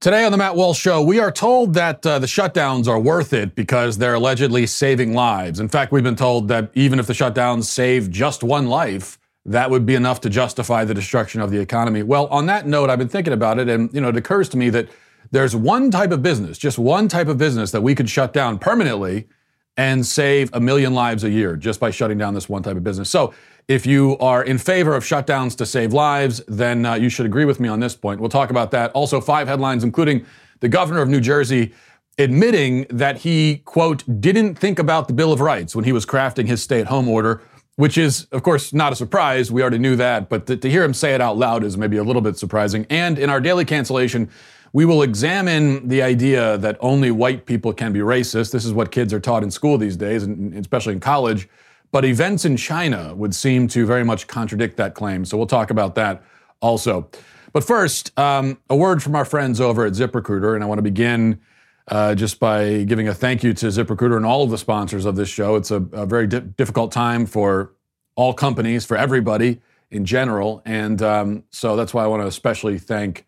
Today on the Matt Walsh Show, we are told that uh, the shutdowns are worth it because they're allegedly saving lives. In fact, we've been told that even if the shutdowns save just one life, that would be enough to justify the destruction of the economy. Well, on that note, I've been thinking about it, and you know, it occurs to me that there's one type of business, just one type of business that we could shut down permanently and save a million lives a year just by shutting down this one type of business. So if you are in favor of shutdowns to save lives, then uh, you should agree with me on this point. We'll talk about that. Also, five headlines, including the governor of New Jersey admitting that he, quote, didn't think about the Bill of Rights when he was crafting his stay at home order, which is, of course, not a surprise. We already knew that. But to, to hear him say it out loud is maybe a little bit surprising. And in our daily cancellation, we will examine the idea that only white people can be racist. This is what kids are taught in school these days, and especially in college. But events in China would seem to very much contradict that claim. So we'll talk about that also. But first, um, a word from our friends over at ZipRecruiter. And I want to begin uh, just by giving a thank you to ZipRecruiter and all of the sponsors of this show. It's a, a very di- difficult time for all companies, for everybody in general. And um, so that's why I want to especially thank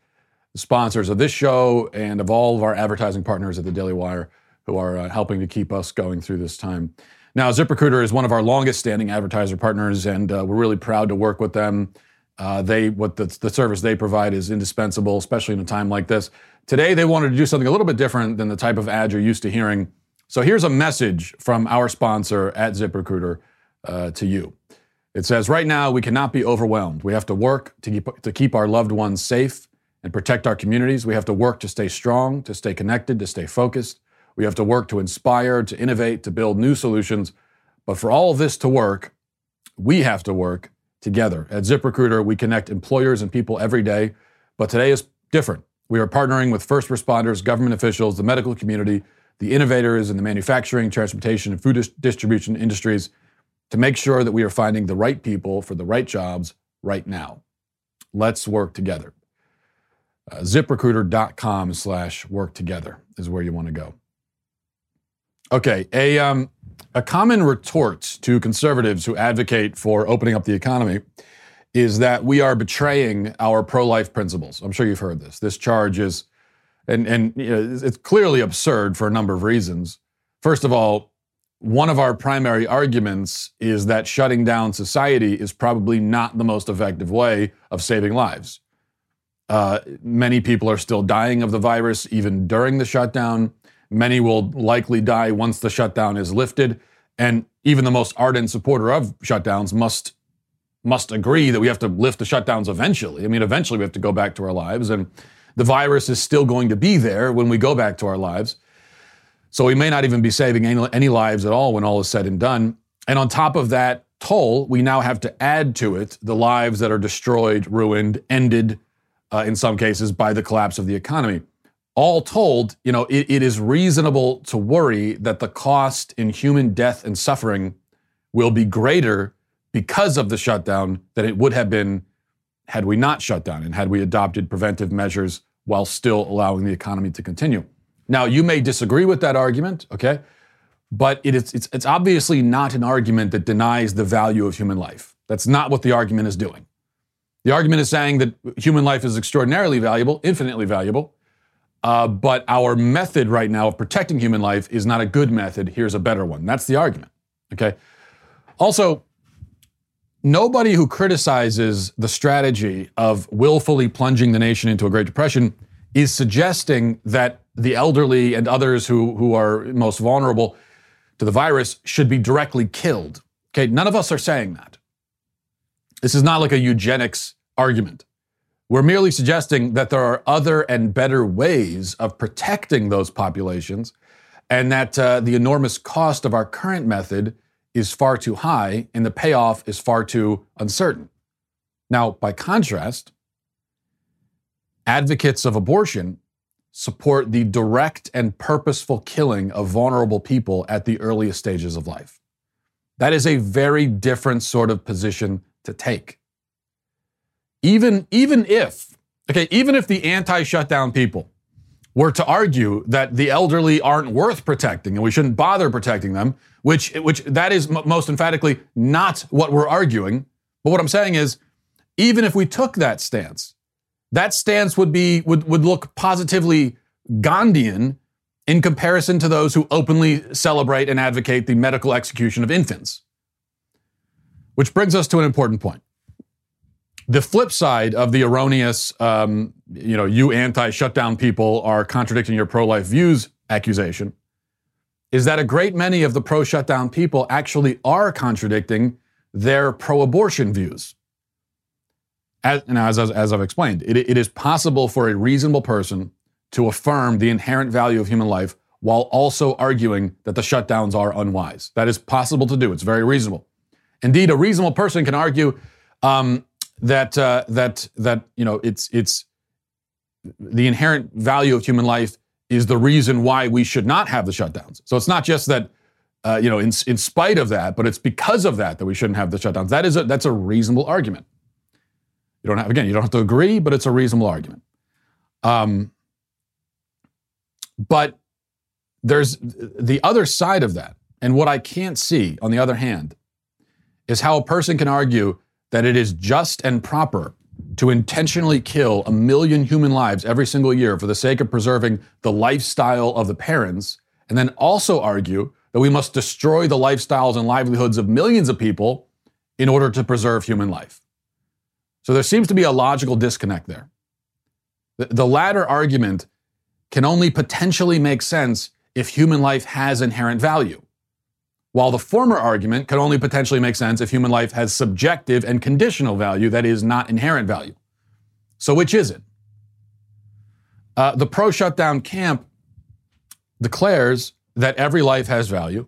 sponsors of this show and of all of our advertising partners at the Daily Wire who are uh, helping to keep us going through this time. Now, ZipRecruiter is one of our longest standing advertiser partners, and uh, we're really proud to work with them. Uh, they what the, the service they provide is indispensable, especially in a time like this. Today, they wanted to do something a little bit different than the type of ad you're used to hearing. So here's a message from our sponsor at ZipRecruiter uh, to you. It says, right now, we cannot be overwhelmed. We have to work to keep, to keep our loved ones safe and protect our communities. We have to work to stay strong, to stay connected, to stay focused. We have to work to inspire, to innovate, to build new solutions. But for all of this to work, we have to work together. At ZipRecruiter, we connect employers and people every day, but today is different. We are partnering with first responders, government officials, the medical community, the innovators in the manufacturing, transportation, and food dis- distribution industries to make sure that we are finding the right people for the right jobs right now. Let's work together. Uh, ZipRecruiter.com slash work together is where you want to go. Okay, a um, a common retort to conservatives who advocate for opening up the economy is that we are betraying our pro-life principles. I'm sure you've heard this. This charge is, and and you know, it's clearly absurd for a number of reasons. First of all, one of our primary arguments is that shutting down society is probably not the most effective way of saving lives. Uh, many people are still dying of the virus even during the shutdown. Many will likely die once the shutdown is lifted. And even the most ardent supporter of shutdowns must must agree that we have to lift the shutdowns eventually. I mean, eventually we have to go back to our lives, and the virus is still going to be there when we go back to our lives. So we may not even be saving any, any lives at all when all is said and done. And on top of that toll, we now have to add to it the lives that are destroyed, ruined, ended, uh, in some cases, by the collapse of the economy all told, you know, it, it is reasonable to worry that the cost in human death and suffering will be greater because of the shutdown than it would have been had we not shut down and had we adopted preventive measures while still allowing the economy to continue. Now, you may disagree with that argument, okay? But it is, it's, it's obviously not an argument that denies the value of human life. That's not what the argument is doing. The argument is saying that human life is extraordinarily valuable, infinitely valuable, uh, but our method right now of protecting human life is not a good method. Here's a better one. That's the argument. Okay. Also, nobody who criticizes the strategy of willfully plunging the nation into a Great Depression is suggesting that the elderly and others who, who are most vulnerable to the virus should be directly killed. Okay, none of us are saying that. This is not like a eugenics argument. We're merely suggesting that there are other and better ways of protecting those populations, and that uh, the enormous cost of our current method is far too high and the payoff is far too uncertain. Now, by contrast, advocates of abortion support the direct and purposeful killing of vulnerable people at the earliest stages of life. That is a very different sort of position to take even even if okay, even if the anti-shutdown people were to argue that the elderly aren't worth protecting and we shouldn't bother protecting them, which which that is m- most emphatically not what we're arguing. But what I'm saying is, even if we took that stance, that stance would be would, would look positively Gandhian in comparison to those who openly celebrate and advocate the medical execution of infants. Which brings us to an important point. The flip side of the erroneous, um, you know, you anti shutdown people are contradicting your pro life views accusation is that a great many of the pro shutdown people actually are contradicting their pro abortion views. As, and as, as, as I've explained, it, it is possible for a reasonable person to affirm the inherent value of human life while also arguing that the shutdowns are unwise. That is possible to do. It's very reasonable. Indeed, a reasonable person can argue um, that uh, that that you know it's it's the inherent value of human life is the reason why we should not have the shutdowns. So it's not just that uh, you know in in spite of that, but it's because of that that we shouldn't have the shutdowns. That is a, that's a reasonable argument. You don't have again, you don't have to agree, but it's a reasonable argument. Um, but there's the other side of that, and what I can't see, on the other hand, is how a person can argue that it is just and proper to intentionally kill a million human lives every single year for the sake of preserving the lifestyle of the parents, and then also argue that we must destroy the lifestyles and livelihoods of millions of people in order to preserve human life. So there seems to be a logical disconnect there. The, the latter argument can only potentially make sense if human life has inherent value, while the former argument can only potentially make sense if human life has subjective and conditional value that is not inherent value. So, which is it? Uh, the pro shutdown camp declares that every life has value,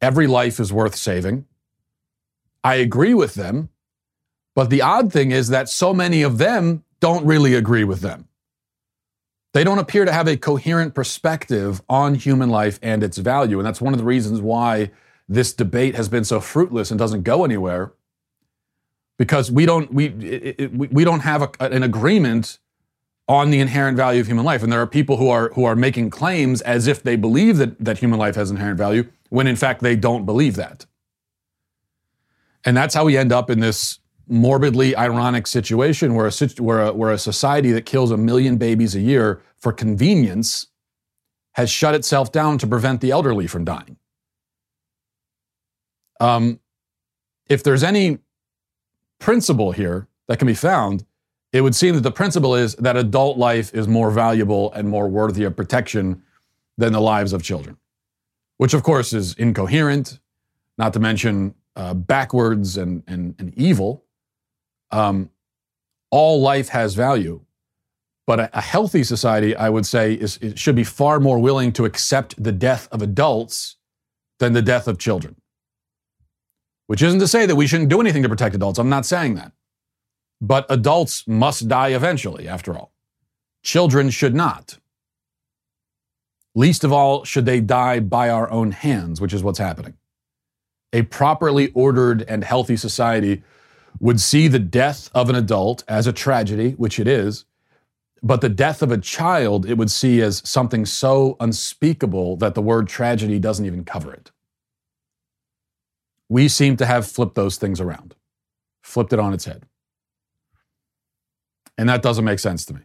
every life is worth saving. I agree with them but the odd thing is that so many of them don't really agree with them. They don't appear to have a coherent perspective on human life and its value. And that's one of the reasons why this debate has been so fruitless and doesn't go anywhere. Because we don't, we, it, we don't have a, an agreement on the inherent value of human life. And there are people who are, who are making claims as if they believe that, that human life has inherent value, when in fact they don't believe that. And that's how we end up in this morbidly ironic situation where a, where a, where a society that kills a million babies a year for convenience has shut itself down to prevent the elderly from dying. Um, if there's any principle here that can be found, it would seem that the principle is that adult life is more valuable and more worthy of protection than the lives of children, which of course is incoherent, not to mention uh, backwards and, and, and evil um, all life has value. But a, a, healthy society, I would say, is, should be far more willing to accept the death of adults than the death of children. Which isn't to say that we shouldn't do anything to protect adults. I'm not saying that. But adults must die eventually, after all. Children should not. Least of all, should they die by our own hands, which is what's happening. A properly ordered and healthy society would see the death of an adult as a tragedy, which it is, but the death of a child it would see as something so unspeakable that the word tragedy doesn't even cover it. We seem to have flipped those things around, flipped it on its head. And that doesn't make sense to me.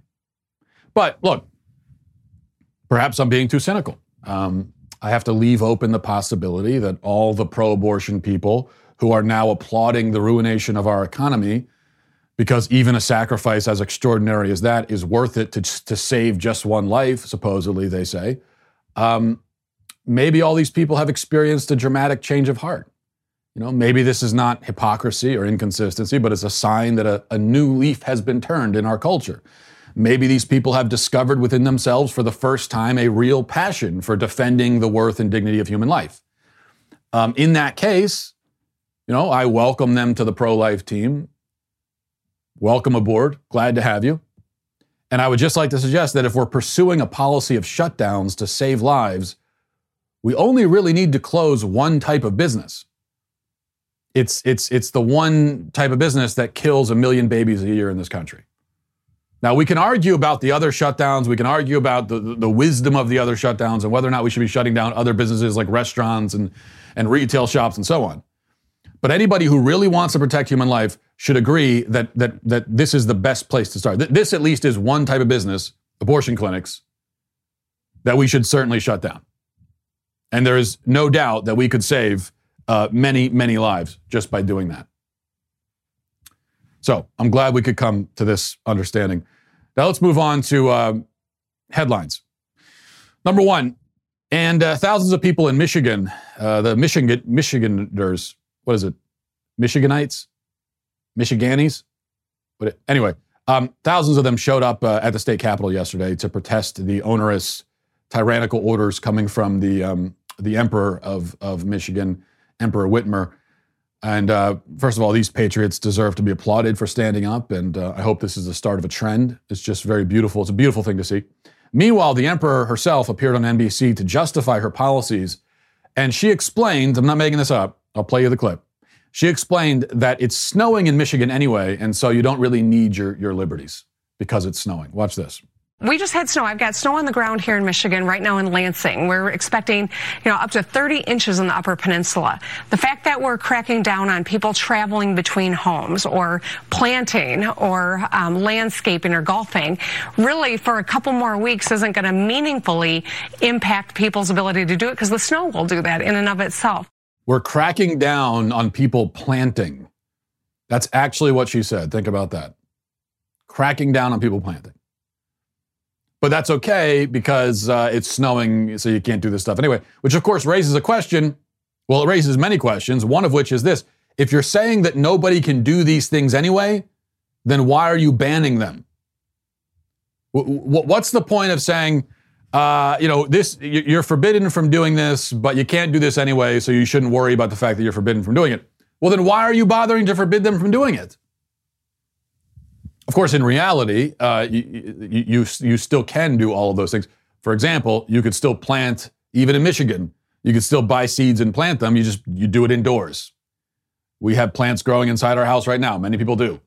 But look, perhaps I'm being too cynical. Um, I have to leave open the possibility that all the pro abortion people who are now applauding the ruination of our economy because even a sacrifice as extraordinary as that is worth it to, to save just one life, supposedly, they say. Um, maybe all these people have experienced a dramatic change of heart. You know, maybe this is not hypocrisy or inconsistency, but it's a sign that a, a new leaf has been turned in our culture. Maybe these people have discovered within themselves for the first time a real passion for defending the worth and dignity of human life. Um, in that case, you know, I welcome them to the pro life team. Welcome aboard. Glad to have you. And I would just like to suggest that if we're pursuing a policy of shutdowns to save lives, we only really need to close one type of business. It's, it's, it's the one type of business that kills a million babies a year in this country. Now, we can argue about the other shutdowns. We can argue about the, the wisdom of the other shutdowns and whether or not we should be shutting down other businesses like restaurants and, and retail shops and so on. But anybody who really wants to protect human life should agree that that that this is the best place to start. This at least is one type of business, abortion clinics, that we should certainly shut down. And there is no doubt that we could save uh, many, many lives just by doing that. So I'm glad we could come to this understanding. Now let's move on to uh, headlines. Number one, and uh, thousands of people in Michigan, uh, the Michigan Michiganders, what is it? Michiganites, Michiganis. But anyway, um, thousands of them showed up uh, at the state capitol yesterday to protest the onerous, tyrannical orders coming from the um, the emperor of of Michigan, Emperor Whitmer. And uh, first of all, these patriots deserve to be applauded for standing up, and uh, I hope this is the start of a trend. It's just very beautiful. It's a beautiful thing to see. Meanwhile, the emperor herself appeared on NBC to justify her policies, and she explained, I'm not making this up, I'll play you the clip. She explained that it's snowing in Michigan anyway, and so you don't really need your, your liberties because it's snowing. Watch this. We just had snow. I've got snow on the ground here in Michigan right now in Lansing. We're expecting, you know, up to 30 inches in the upper peninsula. The fact that we're cracking down on people traveling between homes or planting or um, landscaping or golfing really for a couple more weeks isn't going to meaningfully impact people's ability to do it because the snow will do that in and of itself. We're cracking down on people planting. That's actually what she said. Think about that. Cracking down on people planting. But that's okay because uh, it's snowing, so you can't do this stuff anyway. Which, of course, raises a question. Well, it raises many questions, one of which is this if you're saying that nobody can do these things anyway, then why are you banning them? What's the point of saying, uh, you know, this you're forbidden from doing this, but you can't do this anyway, so you shouldn't worry about the fact that you're forbidden from doing it? Well, then why are you bothering to forbid them from doing it? Of course, in reality, uh, you, you, you still can do all of those things. For example, you could still plant, even in Michigan, you could still buy seeds and plant them. You just you do it indoors. We have plants growing inside our house right now. Many people do,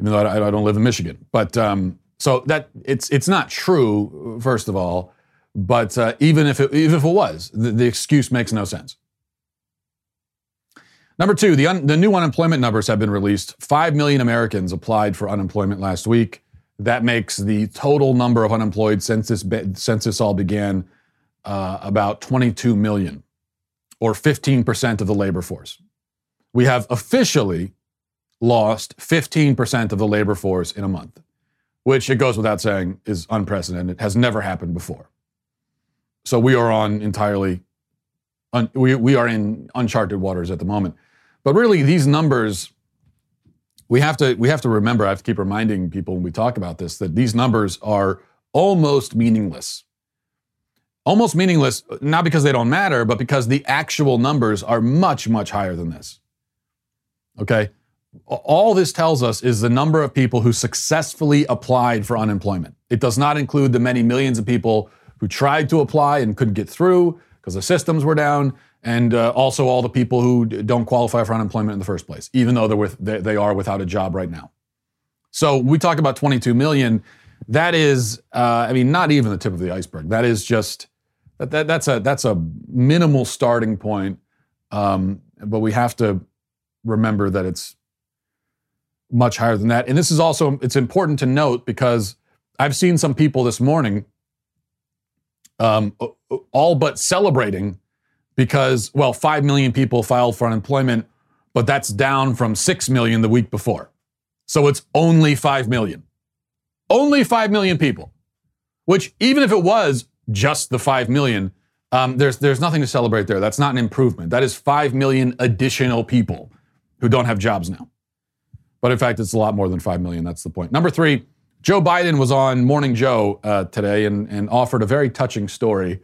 even though I, I don't live in Michigan. But um, so that it's it's not true, first of all. But uh, even if it, even if it was, the, the excuse makes no sense. Number two, the, un- the new unemployment numbers have been released. Five million Americans applied for unemployment last week. That makes the total number of unemployed since this, be- since this all began uh, about 22 million, or 15% of the labor force. We have officially lost 15% of the labor force in a month, which it goes without saying is unprecedented, It has never happened before. So we are on entirely, un- we, we are in uncharted waters at the moment. But really, these numbers, we have to we have to remember. I have to keep reminding people when we talk about this that these numbers are almost meaningless. Almost meaningless, not because they don't matter, but because the actual numbers are much, much higher than this. Okay? All this tells us is the number of people who successfully applied for unemployment. It does not include the many millions of people who tried to apply and couldn't get through because the systems were down and uh, also all the people who don't qualify for unemployment in the first place, even though they're with, they, they are without a job right now. So we talk about 22 million. That is, uh, I mean, not even the tip of the iceberg. That is just that, that that's a that's a minimal starting point. Um, but we have to remember that it's much higher than that. And this is also it's important to note because I've seen some people this morning, um, all but celebrating because, well, 5 million people filed for unemployment, but that's down from 6 million the week before. So it's only 5 million. Only 5 million people, which even if it was just the 5 million, um, there's, there's nothing to celebrate there. That's not an improvement. That is 5 million additional people who don't have jobs now. But in fact, it's a lot more than 5 million. That's the point. Number three, Joe Biden was on Morning Joe uh, today and, and offered a very touching story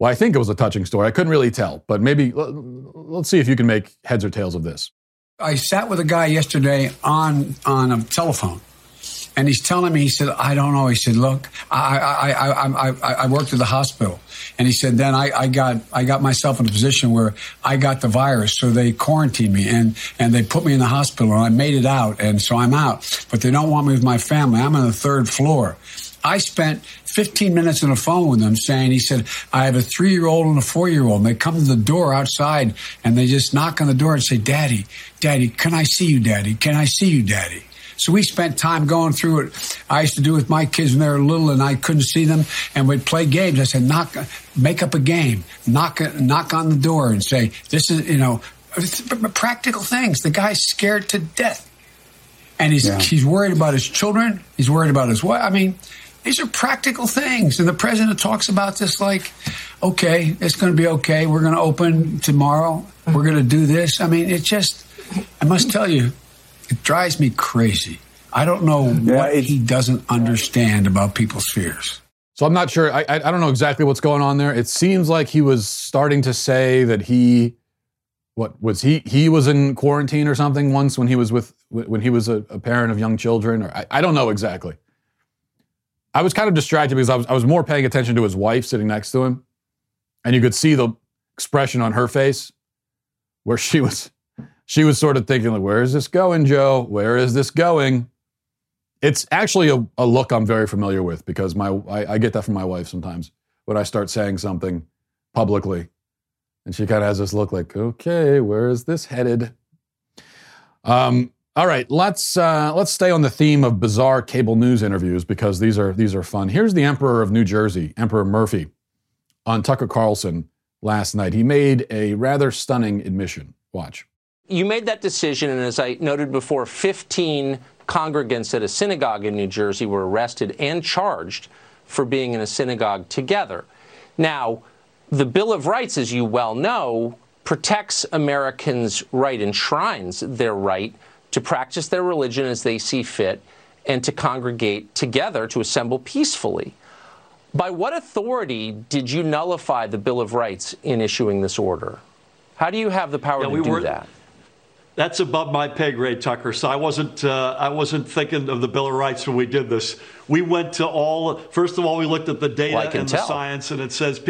well, I think it was a touching story. I couldn't really tell, but maybe let's see if you can make heads or tails of this. I sat with a guy yesterday on on a telephone, and he's telling me. He said, "I don't know." He said, "Look, I I I I, I worked at the hospital." And he said, then I, I got I got myself in a position where I got the virus, so they quarantined me and and they put me in the hospital, and I made it out, and so I'm out. But they don't want me with my family. I'm on the third floor, I spent 15 minutes on the phone with them saying, he said, I have a three year old and a four year old. And they come to the door outside and they just knock on the door and say, Daddy, Daddy, can I see you, Daddy? Can I see you, Daddy? So we spent time going through it. I used to do with my kids when they were little and I couldn't see them, and we'd play games. I said, "Knock, make up a game, knock, knock on the door, and say, this is, you know, practical things." The guy's scared to death, and he's yeah. he's worried about his children. He's worried about his wife. I mean, these are practical things, and the president talks about this like, okay, it's going to be okay. We're going to open tomorrow. We're going to do this. I mean, it just. I must tell you, it drives me crazy. I don't know yeah, what he doesn't understand about people's fears. So I'm not sure. I, I, I don't know exactly what's going on there. It seems like he was starting to say that he, what was he? He was in quarantine or something once when he was with when he was a, a parent of young children. Or I, I don't know exactly. I was kind of distracted because I was I was more paying attention to his wife sitting next to him, and you could see the expression on her face where she was she was sort of thinking, like, where is this going, Joe? Where is this going? It's actually a, a look I'm very familiar with because my I, I, get that from my wife sometimes when I start saying something publicly. And she kind of has this look like, okay, where is this headed? Um, all right, let's uh, let's stay on the theme of bizarre cable news interviews because these are these are fun. Here's the Emperor of New Jersey, Emperor Murphy, on Tucker Carlson last night. He made a rather stunning admission. Watch you made that decision, and as I noted before, 15 congregants at a synagogue in New Jersey were arrested and charged for being in a synagogue together. Now, the Bill of Rights, as you well know, protects Americans' right, enshrines their right to practice their religion as they see fit and to congregate together to assemble peacefully. By what authority did you nullify the Bill of Rights in issuing this order? How do you have the power yeah, to we do that? That's above my pay grade, Tucker. So I wasn't uh, I wasn't thinking of the Bill of Rights when we did this. We went to all. First of all, we looked at the data well, and tell. the science, and it says.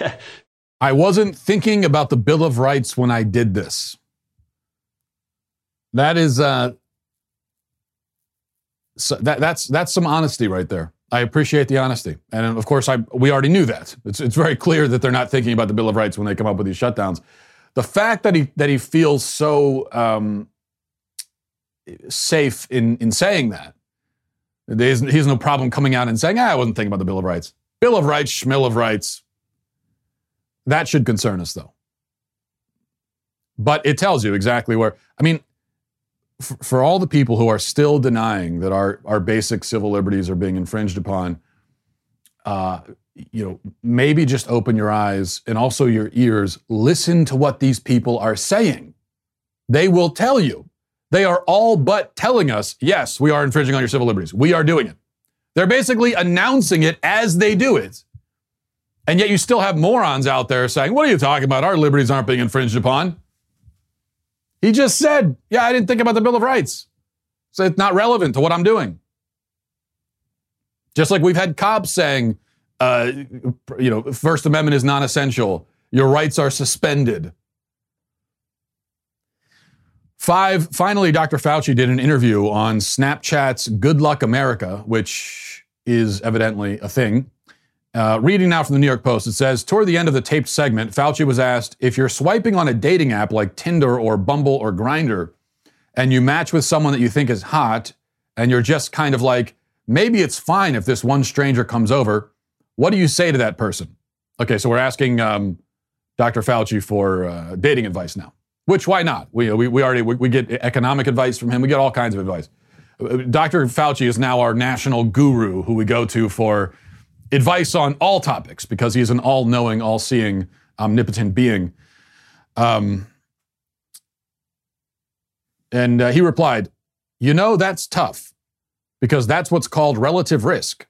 I wasn't thinking about the Bill of Rights when I did this. That is uh, so that that's that's some honesty right there. I appreciate the honesty, and of course, I we already knew that. It's it's very clear that they're not thinking about the Bill of Rights when they come up with these shutdowns the fact that he that he feels so um, safe in in saying that, there's, he has no problem coming out and saying, ah, "I wasn't thinking about the Bill of Rights." Bill of Rights, Schmill of Rights. That should concern us, though. But it tells you exactly where. I mean, f- for all the people who are still denying that our our basic civil liberties are being infringed upon, uh, you know, maybe just open your eyes and also your ears. Listen to what these people are saying. They will tell you. They are all but telling us, yes, we are infringing on your civil liberties. We are doing it. They're basically announcing it as they do it. And yet you still have morons out there saying, what are you talking about? Our liberties aren't being infringed upon. He just said, yeah, I didn't think about the Bill of Rights. So it's not relevant to what I'm doing. Just like we've had cops saying, uh, you know, First Amendment is non essential. Your rights are suspended. Five, finally, Dr. Fauci did an interview on Snapchat's Good Luck America, which is evidently a thing. Uh, reading now from the New York Post, it says Toward the end of the taped segment, Fauci was asked if you're swiping on a dating app like Tinder or Bumble or Grindr, and you match with someone that you think is hot, and you're just kind of like, maybe it's fine if this one stranger comes over, what do you say to that person? Okay, so we're asking um, Dr. Fauci for uh, dating advice now. Which why not? We we, we already we, we, get economic advice from him. We get all kinds of advice. Uh, Dr. Fauci is now our national guru who we go to for advice on all topics because he's an all-knowing, all-seeing, omnipotent being. Um, and uh, he replied, "You know that's tough because that's what's called relative risk."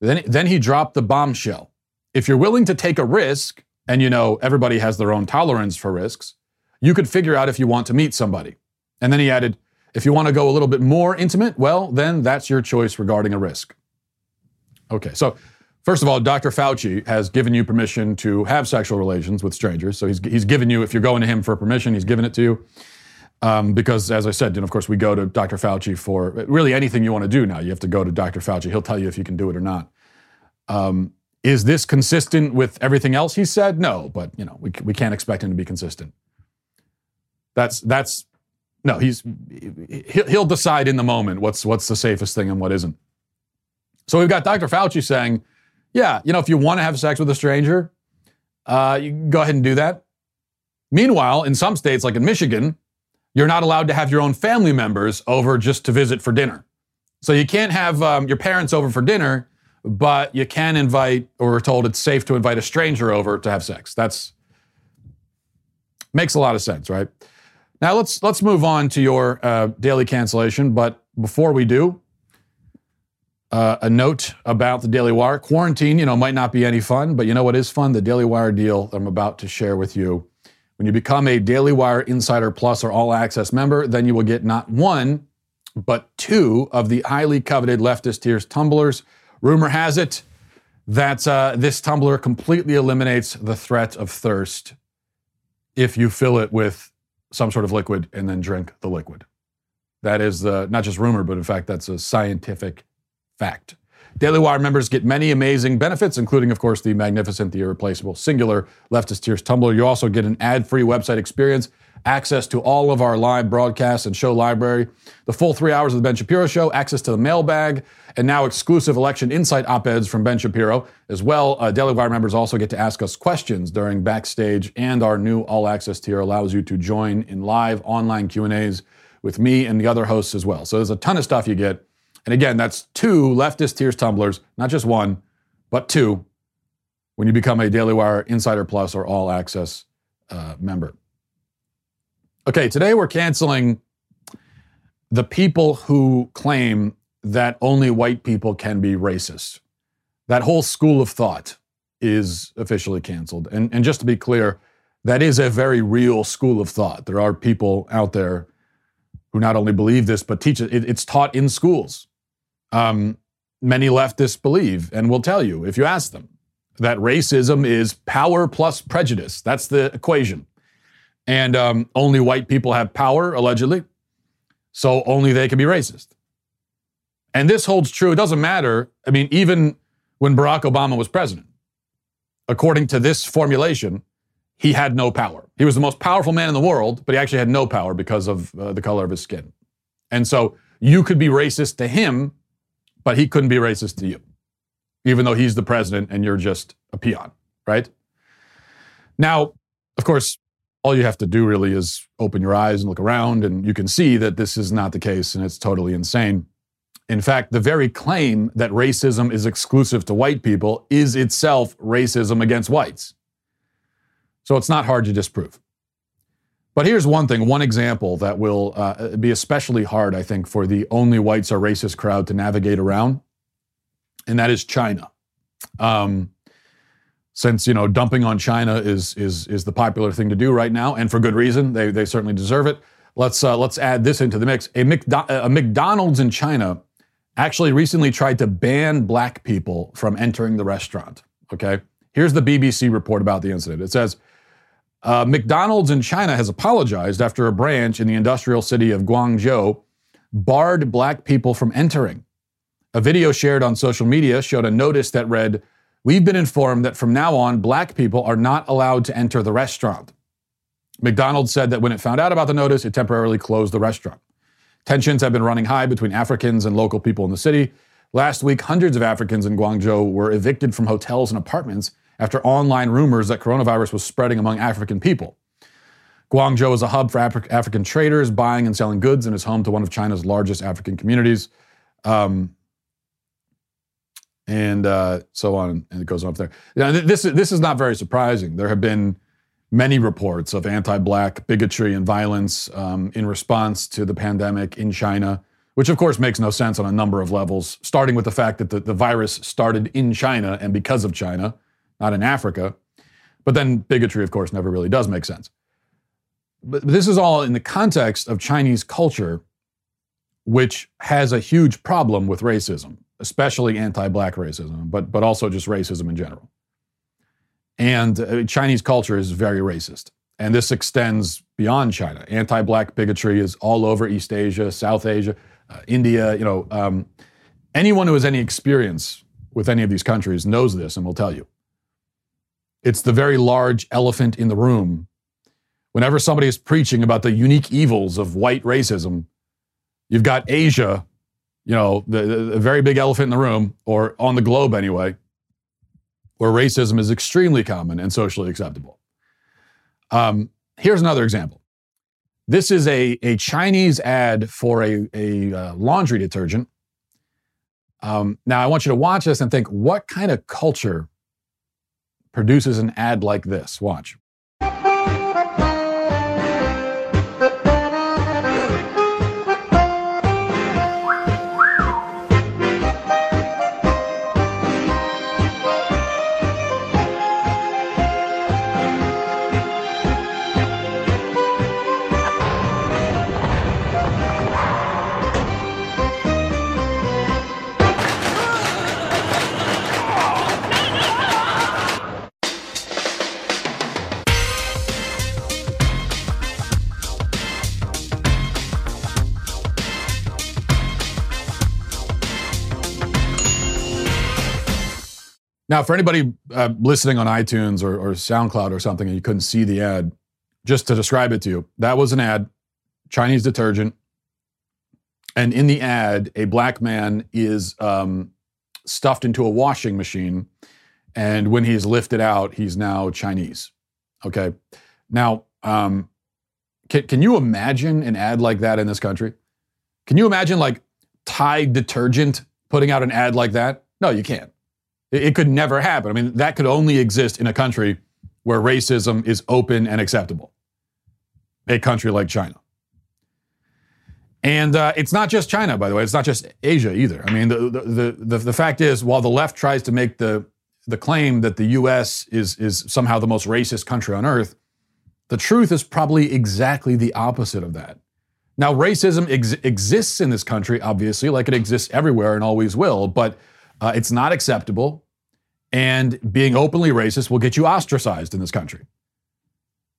Then, then he dropped the bombshell. If you're willing to take a risk, and you know everybody has their own tolerance for risks, you could figure out if you want to meet somebody. And then he added, if you want to go a little bit more intimate, well, then that's your choice regarding a risk. Okay, so first of all, Dr. Fauci has given you permission to have sexual relations with strangers. So he's, he's given you, if you're going to him for permission, he's given it to you. Um, because, as I said, and of course, we go to Dr. Fauci for really anything you want to do now. You have to go to Dr. Fauci. He'll tell you if you can do it or not. Um, is this consistent with everything else he said? No, but you know we, we can't expect him to be consistent. That's that's no. He's he'll decide in the moment what's what's the safest thing and what isn't. So we've got Dr. Fauci saying, yeah, you know, if you want to have sex with a stranger, uh, you go ahead and do that. Meanwhile, in some states, like in Michigan, you're not allowed to have your own family members over just to visit for dinner. So you can't have um, your parents over for dinner, but you can invite, or we're told it's safe to invite a stranger over to have sex. That's makes a lot of sense, right? Now let's let's move on to your uh, daily cancellation. But before we do, uh, a note about the Daily Wire. Quarantine, you know, might not be any fun, but you know what is fun? The Daily Wire deal I'm about to share with you. When you become a Daily Wire Insider Plus or All Access member, then you will get not one, but two of the highly coveted leftist tears tumblers. Rumor has it that uh, this tumbler completely eliminates the threat of thirst if you fill it with some sort of liquid and then drink the liquid. That is the, not just rumor, but in fact, that's a scientific fact. Daily Wire members get many amazing benefits, including, of course, the magnificent, the irreplaceable, singular leftist tears tumbler. You also get an ad free website experience, access to all of our live broadcasts and show library, the full three hours of the Ben Shapiro show, access to the mailbag, and now exclusive election insight op eds from Ben Shapiro. As well, uh, Daily Wire members also get to ask us questions during backstage, and our new all access tier allows you to join in live online Q&As with me and the other hosts as well. So there's a ton of stuff you get. And again, that's two leftist tears tumblers, not just one, but two, when you become a Daily Wire Insider Plus or All Access uh, member. Okay, today we're canceling the people who claim that only white people can be racist. That whole school of thought is officially canceled. And, and just to be clear, that is a very real school of thought. There are people out there who not only believe this, but teach it. it it's taught in schools um, many leftists believe and will tell you if you ask them that racism is power plus prejudice. That's the equation. And um, only white people have power, allegedly. So only they can be racist. And this holds true. It doesn't matter. I mean, even when Barack Obama was president, according to this formulation, he had no power. He was the most powerful man in the world, but he actually had no power because of uh, the color of his skin. And so you could be racist to him but he couldn't be racist to you, even though he's the president and you're just a peon, right? Now, of course, all you have to do really is open your eyes and look around, and you can see that this is not the case and it's totally insane. In fact, the very claim that racism is exclusive to white people is itself racism against whites. So it's not hard to disprove. But here's one thing, one example that will uh, be especially hard, I think, for the only whites are racist crowd to navigate around, and that is China. Um, since you know dumping on China is is is the popular thing to do right now, and for good reason. They they certainly deserve it. Let's uh, let's add this into the mix. A, McDo- a McDonald's in China actually recently tried to ban black people from entering the restaurant. Okay, here's the BBC report about the incident. It says uh, McDonald's in China has apologized after a branch in the industrial city of Guangzhou barred black people from entering. A video shared on social media showed a notice that read, We've been informed that from now on, black people are not allowed to enter the restaurant. McDonald's said that when it found out about the notice, it temporarily closed the restaurant. Tensions have been running high between Africans and local people in the city. Last week, hundreds of Africans in Guangzhou were evicted from hotels and apartments after online rumors that coronavirus was spreading among African people. Guangzhou is a hub for Afri- African traders buying and selling goods and is home to one of China's largest African communities. Um, and uh, so on, and it goes on there. Now, this, this is not very surprising. There have been many reports of anti Black bigotry and violence um, in response to the pandemic in China, which of course makes no sense on a number of levels, starting with the fact that the, the virus started in China and because of China not in Africa. But then bigotry, of course, never really does make sense. But this is all in the context of Chinese culture, which has a huge problem with racism, especially anti black racism, but, but also just racism in general. And uh, Chinese culture is very racist. And this extends beyond China. Anti black bigotry is all over East Asia, South Asia, uh, India. You know, um, anyone who has any experience with any of these countries knows this and will tell you. It's the very large elephant in the room. Whenever somebody is preaching about the unique evils of white racism, you've got Asia, you know, the, the, very big elephant in the room, or on the globe anyway, where racism is extremely common and socially acceptable. Um, here's another example. This is a, a Chinese ad for a, a uh, laundry detergent. Um, now, I want you to watch this and think what kind of culture produces an ad like this? Watch. Now, for anybody uh, listening on iTunes or, or SoundCloud or something and you couldn't see the ad, just to describe it to you, that was an ad, Chinese detergent. And in the ad, a black man is um, stuffed into a washing machine. And when he's lifted out, he's now Chinese. Okay. Now, um, can, can you imagine an ad like that in this country? Can you imagine like Tide detergent putting out an ad like that? No, you can't. It could never happen. I mean, that could only exist in a country where racism is open and acceptable. A country like China. And uh, it's not just China, by the way. It's not just Asia either. I mean, the, the, the, the, fact is, while the left tries to make the, the claim that the U.S. is, is somehow the most racist country on earth, the truth is probably exactly the opposite of that. Now, racism ex- exists in this country, obviously, like it exists everywhere and always will, but uh, it's not acceptable. And being openly racist will get you ostracized in this country.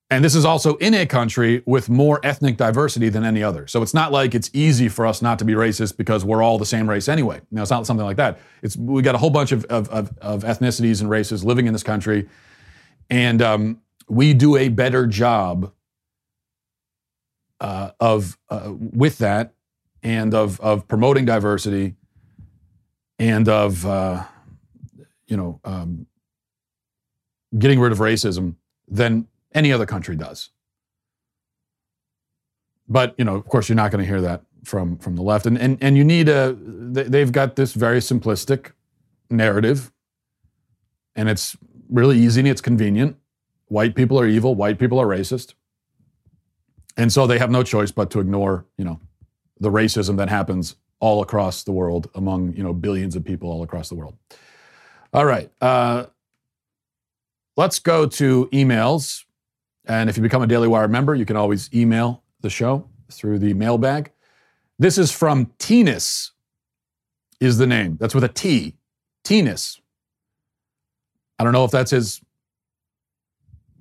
And this is also in a country with more ethnic diversity than any other. So it's not like it's easy for us not to be racist because we're all the same race anyway. No, it's not something like that. It's we got a whole bunch of, of, of, of ethnicities and races living in this country, and um, we do a better job uh, of uh, with that and of of promoting diversity and of uh, you know um, getting rid of racism than any other country does. But you know, of course, you're not going to hear that from from the left, and and and you need a. They've got this very simplistic narrative, and it's really easy and it's convenient. White people are evil. White people are racist, and so they have no choice but to ignore you know the racism that happens all across the world among you know billions of people all across the world. All right, uh, let's go to emails. And if you become a Daily Wire member, you can always email the show through the mailbag. This is from Tinis, is the name. That's with a T. Tinis. I don't know if that's his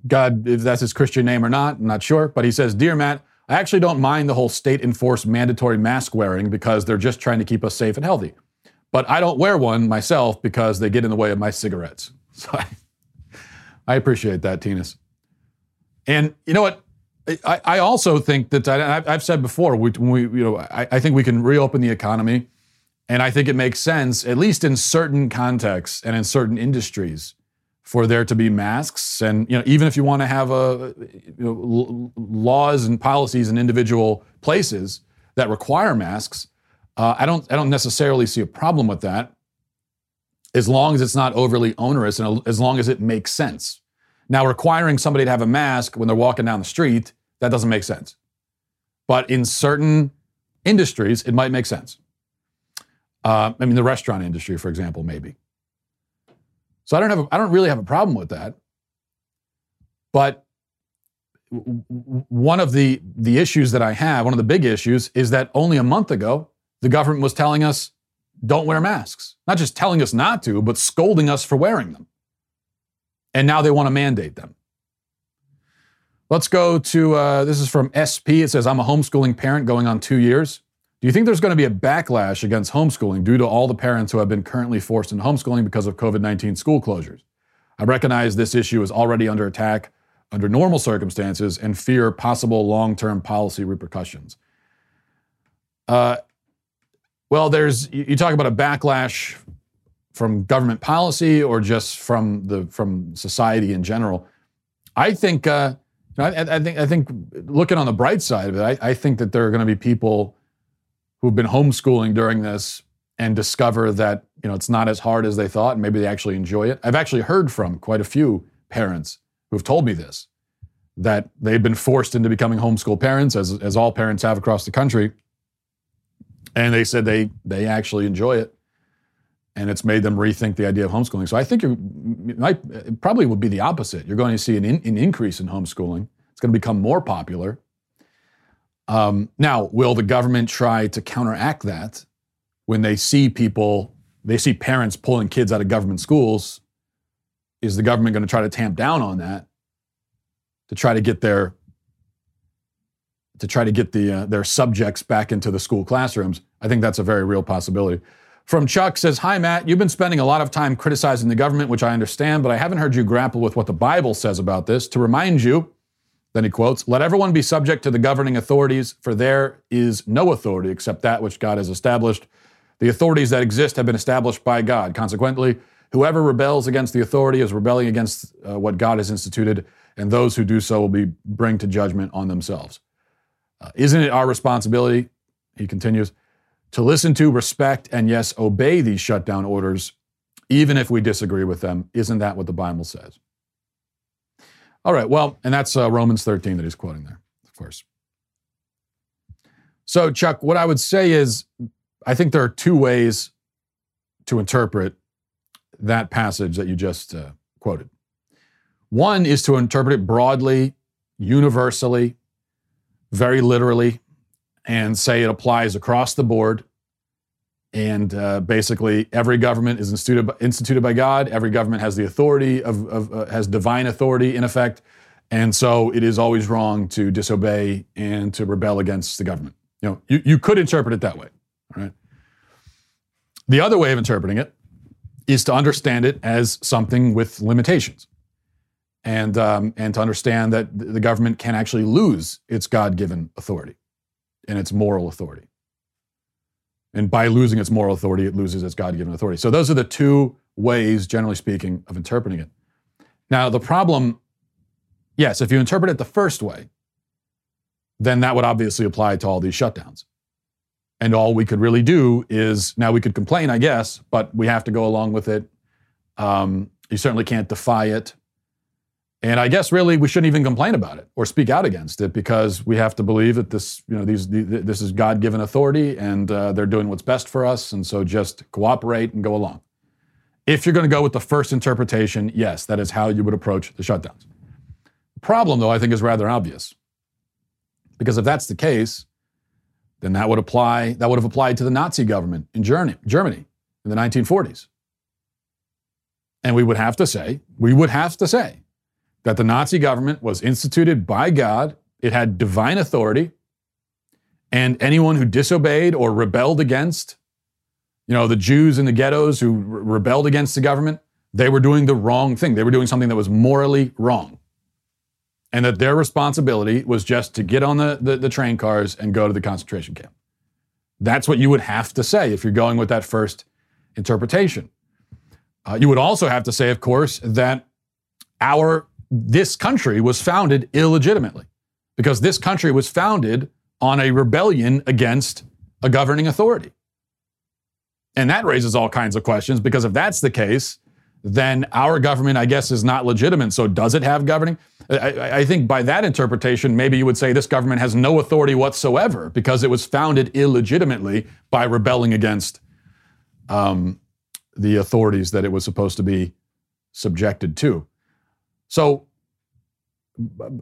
God, if that's his Christian name or not. I'm not sure. But he says, Dear Matt, I actually don't mind the whole state enforced mandatory mask wearing because they're just trying to keep us safe and healthy. But I don't wear one myself because they get in the way of my cigarettes. So I, I appreciate that, Tinas. And you know what? I, I also think that I've said before, we, we you know, I, I think we can reopen the economy, and I think it makes sense, at least in certain contexts and in certain industries, for there to be masks. And you know even if you want to have a you know, laws and policies in individual places that require masks uh, i don't i don't necessarily see a problem with that as long as it's not overly onerous and as long as it makes sense. Now requiring somebody to have a mask when they're walking down the street that doesn't make sense. But in certain industries it might make sense. Uh, i mean the restaurant industry for example maybe so I don't have a, I don't really have a problem with that. But one of the the issues that I have, one of the big issues is that only a month ago the government was telling us don't wear masks. Not just telling us not to, but scolding us for wearing them. And now they want to mandate them. Let's go to uh, this is from SP. It says, I'm a homeschooling parent going on two years. Do you think there's going to be a backlash against homeschooling due to all the parents who have been currently forced into homeschooling because of COVID 19 school closures? I recognize this issue is already under attack under normal circumstances and fear possible long term policy repercussions. Uh, well, there's you talk about a backlash from government policy or just from the from society in general. I think uh, I, I, think I think looking on the bright side of it, I, I think that there are going to be people who've been homeschooling during this and discover that you know it's not as hard as they thought, and maybe they actually enjoy it. I've actually heard from quite a few parents who've told me this that they've been forced into becoming homeschool parents, as as all parents have across the country, and they said they they actually enjoy it, and it's made them rethink the idea of homeschooling. So I think you might it probably would be the opposite. You're going to see an, in, an increase in homeschooling. It's going to become more popular. Um, now, will the government try to counteract that when they see people, they see parents pulling kids out of government schools? Is the government going to try to tamp down on that to try to get their to try to get the uh, their subjects back into the school classrooms? I think that's a very real possibility. From Chuck says, Hi, Matt. You've been spending a lot of time criticizing the government, which I understand, but I haven't heard you grapple with what the Bible says about this. To remind you, then he quotes, Let everyone be subject to the governing authorities, for there is no authority except that which God has established. The authorities that exist have been established by God. Consequently, whoever rebels against the authority is rebelling against uh, what God has instituted, and those who do so will be bring to judgment on themselves. Uh, isn't it our responsibility, he continues, to listen to, respect, and yes, obey these shutdown orders, even if we disagree with them? Isn't that what the Bible says? All right, well, and that's uh, Romans 13 that he's quoting there, of course. So, Chuck, what I would say is I think there are two ways to interpret that passage that you just uh, quoted. One is to interpret it broadly, universally, very literally, and say it applies across the board and uh, basically, every government is instituted by, instituted by God. Every government has the authority of, of uh, has divine authority in effect, and so it is always wrong to disobey and to rebel against the government. You know, you, you could interpret it that way. right? The other way of interpreting it is to understand it as something with limitations, and um, and to understand that the government can actually lose its God-given authority and its moral authority. And by losing its moral authority, it loses its God given authority. So those are the two ways, generally speaking, of interpreting it. Now, the problem, yes, if you interpret it the first way, then that would obviously apply to all these shutdowns. And all we could really do is now we could complain, I guess, but we have to go along with it. Um, you certainly can't defy it. And I guess really we shouldn't even complain about it or speak out against it because we have to believe that this, you know, these, this is God-given authority and uh, they're doing what's best for us. And so just cooperate and go along. If you're going to go with the first interpretation, yes, that is how you would approach the shutdowns. The problem, though, I think is rather obvious. Because if that's the case, then that would apply, that would have applied to the Nazi government in Germany, Germany in the 1940s. And we would have to say, we would have to say that the Nazi government was instituted by God, it had divine authority, and anyone who disobeyed or rebelled against, you know, the Jews in the ghettos who re- rebelled against the government, they were doing the wrong thing. They were doing something that was morally wrong. And that their responsibility was just to get on the, the, the train cars and go to the concentration camp. That's what you would have to say if you're going with that first interpretation. Uh, you would also have to say, of course, that our this country was founded illegitimately because this country was founded on a rebellion against a governing authority. And that raises all kinds of questions because if that's the case, then our government, I guess, is not legitimate. So does it have governing? I, I, think by that interpretation, maybe you would say this government has no authority whatsoever because it was founded illegitimately by rebelling against um, the authorities that it was supposed to be subjected to. So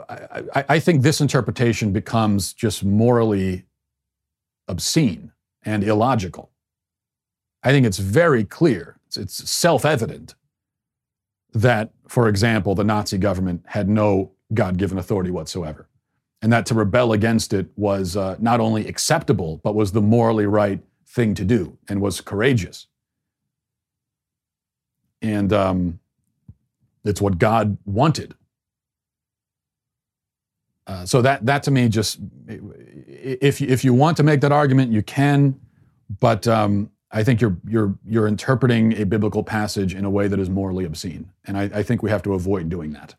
I, I, think this interpretation becomes just morally obscene and illogical. I think it's very clear, it's, it's self evident that, for example, the Nazi government had no God given authority whatsoever. And that to rebel against it was uh, not only acceptable, but was the morally right thing to do and was courageous. And um, it's what God wanted. Uh, so that that to me just if if you want to make that argument, you can, but um, I think you're you're you're interpreting a biblical passage in a way that is morally obscene, and I, I think we have to avoid doing that.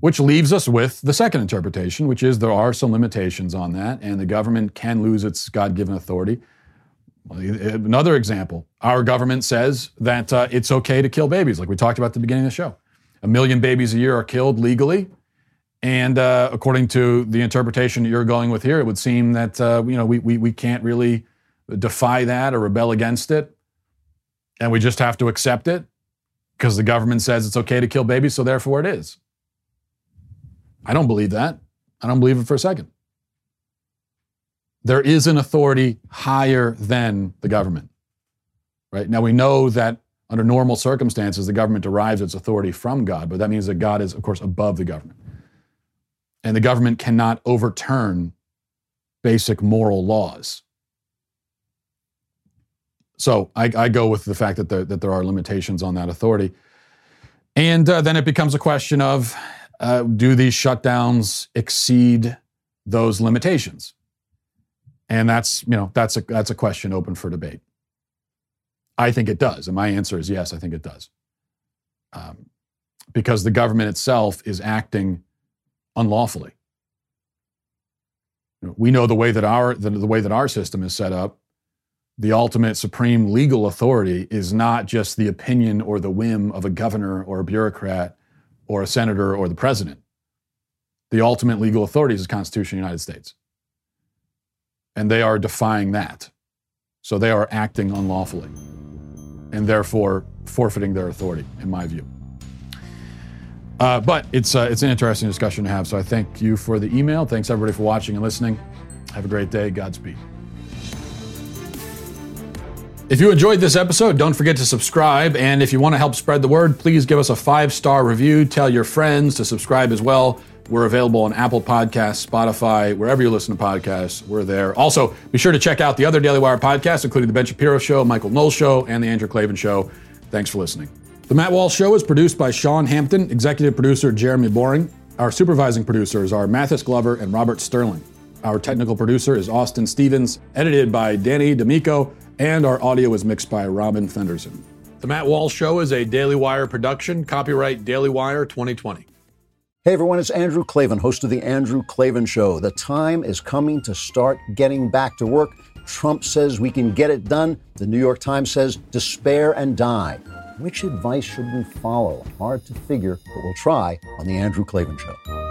Which leaves us with the second interpretation, which is there are some limitations on that, and the government can lose its God-given authority. Another example: our government says that uh, it's okay to kill babies, like we talked about at the beginning of the show. A million babies a year are killed legally and uh, according to the interpretation that you're going with here, it would seem that uh, you know we, we we can't really defy that or rebel against it, and we just have to accept it because the government says it's okay to kill babies, so therefore it is. I don't believe that. I don't believe it for a second. There is an authority higher than the government. Right now, we know that under normal circumstances, the government derives its authority from God, but that means that God is, of course, above the government and the government cannot overturn basic moral laws. So I, I go with the fact that there, that there are limitations on that authority. And uh, then it becomes a question of uh, do these shutdowns exceed those limitations? And that's, you know, that's a, that's a question open for debate. I think it does. And my answer is yes, I think it does. Um, because the government itself is acting unlawfully. We know the way that our the, the way that our system is set up, the ultimate supreme legal authority is not just the opinion or the whim of a governor or a bureaucrat or a senator or the president. The ultimate legal authority is the Constitution of the United States. And they are defying that. So they are acting unlawfully and therefore forfeiting their authority, in my view. Uh, but it's, uh, it's an interesting discussion to have. So I thank you for the email. Thanks everybody for watching and listening. Have a great day. Godspeed. If you enjoyed this episode, don't forget to subscribe. And if you want to help spread the word, please give us a five star review. Tell your friends to subscribe as well. We're available on Apple Podcasts, Spotify, wherever you listen to podcasts. We're there. Also, be sure to check out the other Daily Wire podcasts, including The Ben Shapiro Show, Michael Knowles Show, and The Andrew Klavan Show. Thanks for listening. The Matt Walsh Show is produced by Sean Hampton, executive producer Jeremy Boring. Our supervising producers are Mathis Glover and Robert Sterling. Our technical producer is Austin Stevens, edited by Danny D'Amico, and our audio is mixed by Robin Fenderson. The Matt Walsh Show is a Daily Wire production, copyright Daily Wire 2020. Hey everyone, it's Andrew Klavan, host of The Andrew Klavan Show. The time is coming to start getting back to work. Trump says we can get it done. The New York Times says despair and die. Which advice should we follow? Hard to figure, but we'll try on The Andrew Klavan Show.